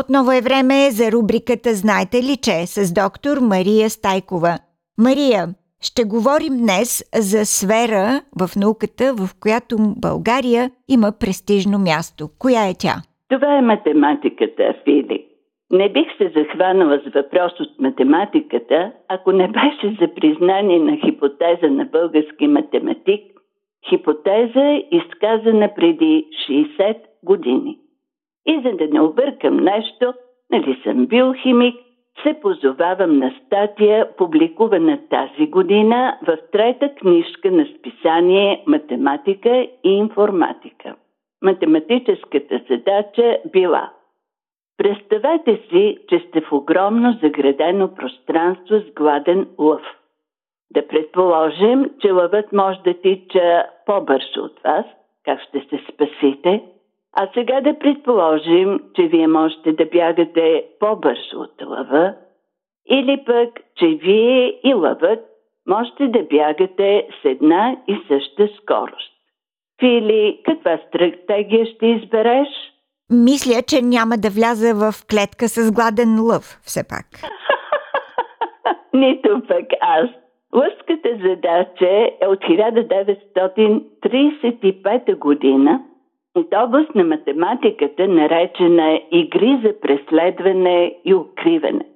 отново е време за рубриката Знаете ли че с доктор Мария Стайкова. Мария, ще говорим днес за сфера в науката, в която България има престижно място. Коя е тя? Това е математиката, Фили. Не бих се захванала с въпрос от математиката, ако не беше за признание на хипотеза на български математик, хипотеза изказана преди 60 години. И за да не объркам нещо, нали съм бил химик, се позовавам на статия, публикувана тази година в трета книжка на списание Математика и информатика. Математическата задача била Представете си, че сте в огромно заградено пространство с гладен лъв. Да предположим, че лъвът може да тича по-бързо от вас. Как ще се спасите? А сега да предположим, че вие можете да бягате по-бързо от лъва, или пък, че вие и лъвът можете да бягате с една и съща скорост. Фили, каква стратегия ще избереш? Мисля, че няма да вляза в клетка с гладен лъв, все пак. Нито пък аз. Лъвската задача е от 1935 година от област на математиката, наречена игри за преследване и укриване.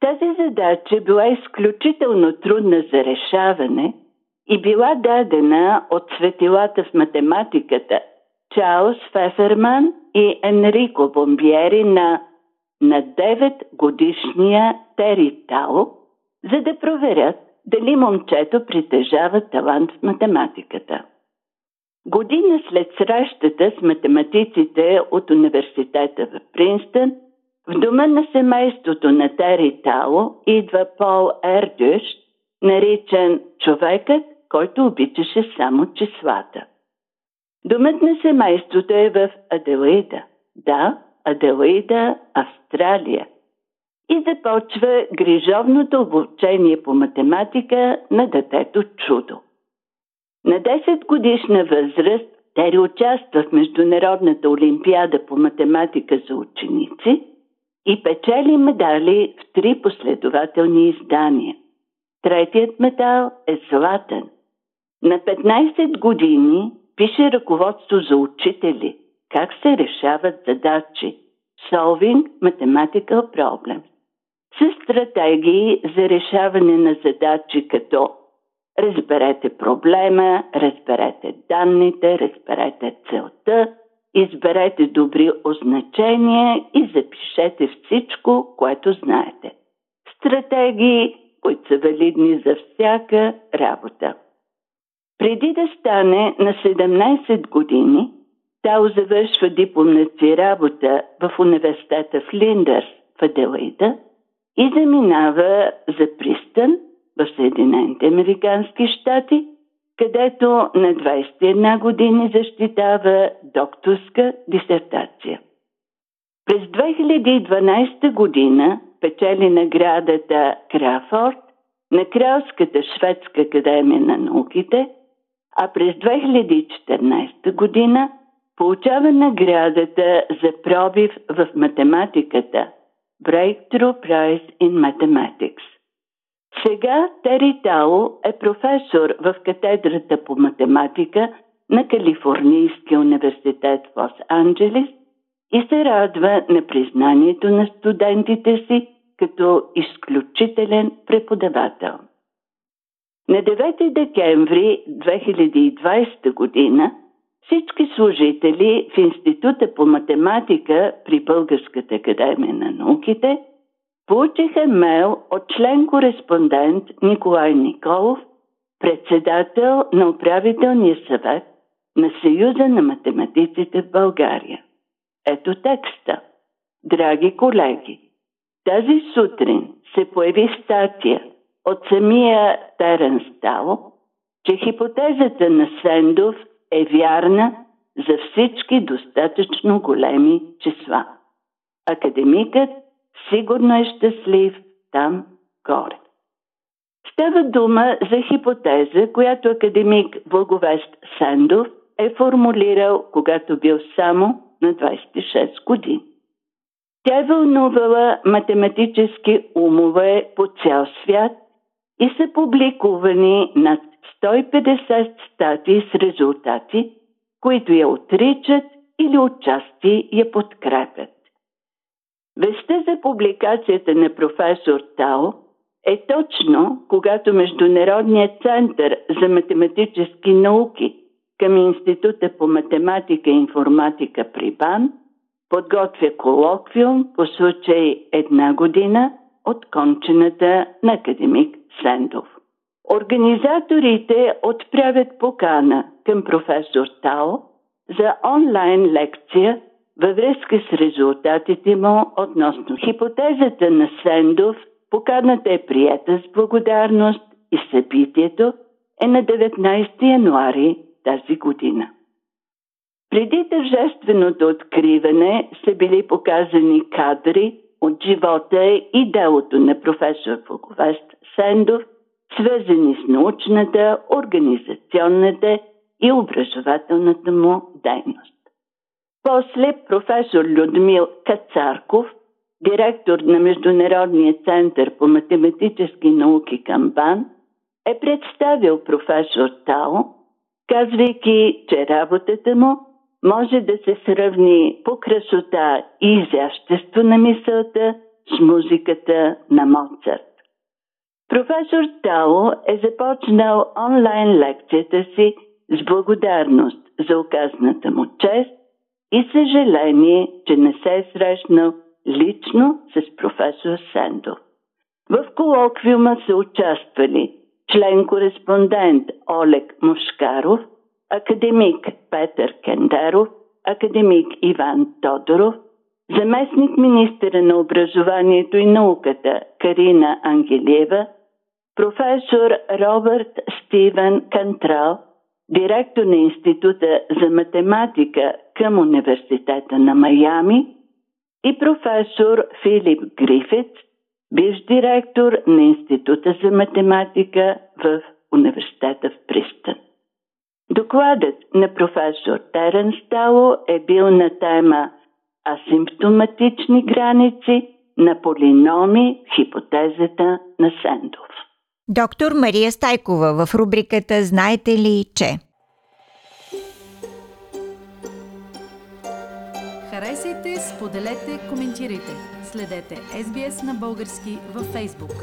Тази задача била изключително трудна за решаване и била дадена от светилата в математиката Чарлз Феферман и Енрико Бомбиери на, на 9 годишния Тери Тао, за да проверят дали момчето притежава талант в математиката. Година след срещата с математиците от университета в Принстън, в дома на семейството на Тери Тао идва Пол Ердюш, наричан човекът, който обичаше само числата. Домът на семейството е в Аделаида. Да, Аделаида, Австралия. И започва грижовното обучение по математика на детето чудо. На 10 годишна възраст Тери участва в Международната олимпиада по математика за ученици и печели медали в три последователни издания. Третият медал е златен. На 15 години пише ръководство за учители, как се решават задачи. Solving Mathematical Problems. С стратегии за решаване на задачи като Разберете проблема, разберете данните, разберете целта, изберете добри означения и запишете всичко, което знаете. Стратегии, които са валидни за всяка работа. Преди да стане на 17 години, Тао завършва дипломната си работа в университета в Линдърс в Аделаида и заминава за пристан в Съединените Американски щати, където на 21 години защитава докторска дисертация. През 2012 година печели наградата Крафорд на Кралската шведска академия на науките, а през 2014 година получава наградата за пробив в математиката Breakthrough Prize in Mathematics. Сега Тери Тао е професор в катедрата по математика на Калифорнийския университет в Лос-Анджелес и се радва на признанието на студентите си като изключителен преподавател. На 9 декември 2020 година всички служители в Института по математика при Българската академия на науките – Получиха мейл от член-кореспондент Николай Николов, председател на управителния съвет на Съюза на математиците в България. Ето текста. Драги колеги, Тази сутрин се появи статия от самия Терен Стало, че хипотезата на Сендов е вярна за всички достатъчно големи числа. Академикът сигурно е щастлив там горе. Става дума за хипотеза, която академик Благовест Сендов е формулирал, когато бил само на 26 години. Тя е вълнувала математически умове по цял свят и са публикувани над 150 статии с резултати, които я отричат или отчасти я подкрепят. Веста за публикацията на професор Тао е точно когато Международният център за математически науки към Института по математика и информатика при БАН подготвя колоквиум по случай една година от кончената на академик Сендов. Организаторите отправят покана към професор Тао за онлайн лекция във връзка с резултатите му относно хипотезата на Сендов. Поканата е прията с благодарност и събитието е на 19 януари тази година. Преди тържественото откриване са били показани кадри от живота и делото на професор Фуковест Сендов, свързани с научната, организационната и образователната му дейност. После професор Людмил Кацарков, директор на Международния център по математически науки към БАН, е представил професор Тао, казвайки, че работата му може да се сравни по красота и изящество на мисълта с музиката на Моцарт. Професор Тао е започнал онлайн лекцията си с благодарност за оказаната му чест и съжаление, че не се е срещнал лично с професор Сендов. В колоквиума са участвали член-кореспондент Олег Мушкаров, академик Петър Кендеров, академик Иван Тодоров, заместник министъра на образованието и науката Карина Ангелиева, професор Робърт Стивен Кантрал, директор на Института за математика към Университета на Майами и професор Филип Грифит, бивш директор на Института за математика в Университета в Пристън. Докладът на професор Терен Стало е бил на тема Асимптоматични граници на полиноми в хипотезата на Сендов. Доктор Мария Стайкова в рубриката Знаете ли, че? Харесайте, споделете, коментирайте. Следете SBS на български във Facebook.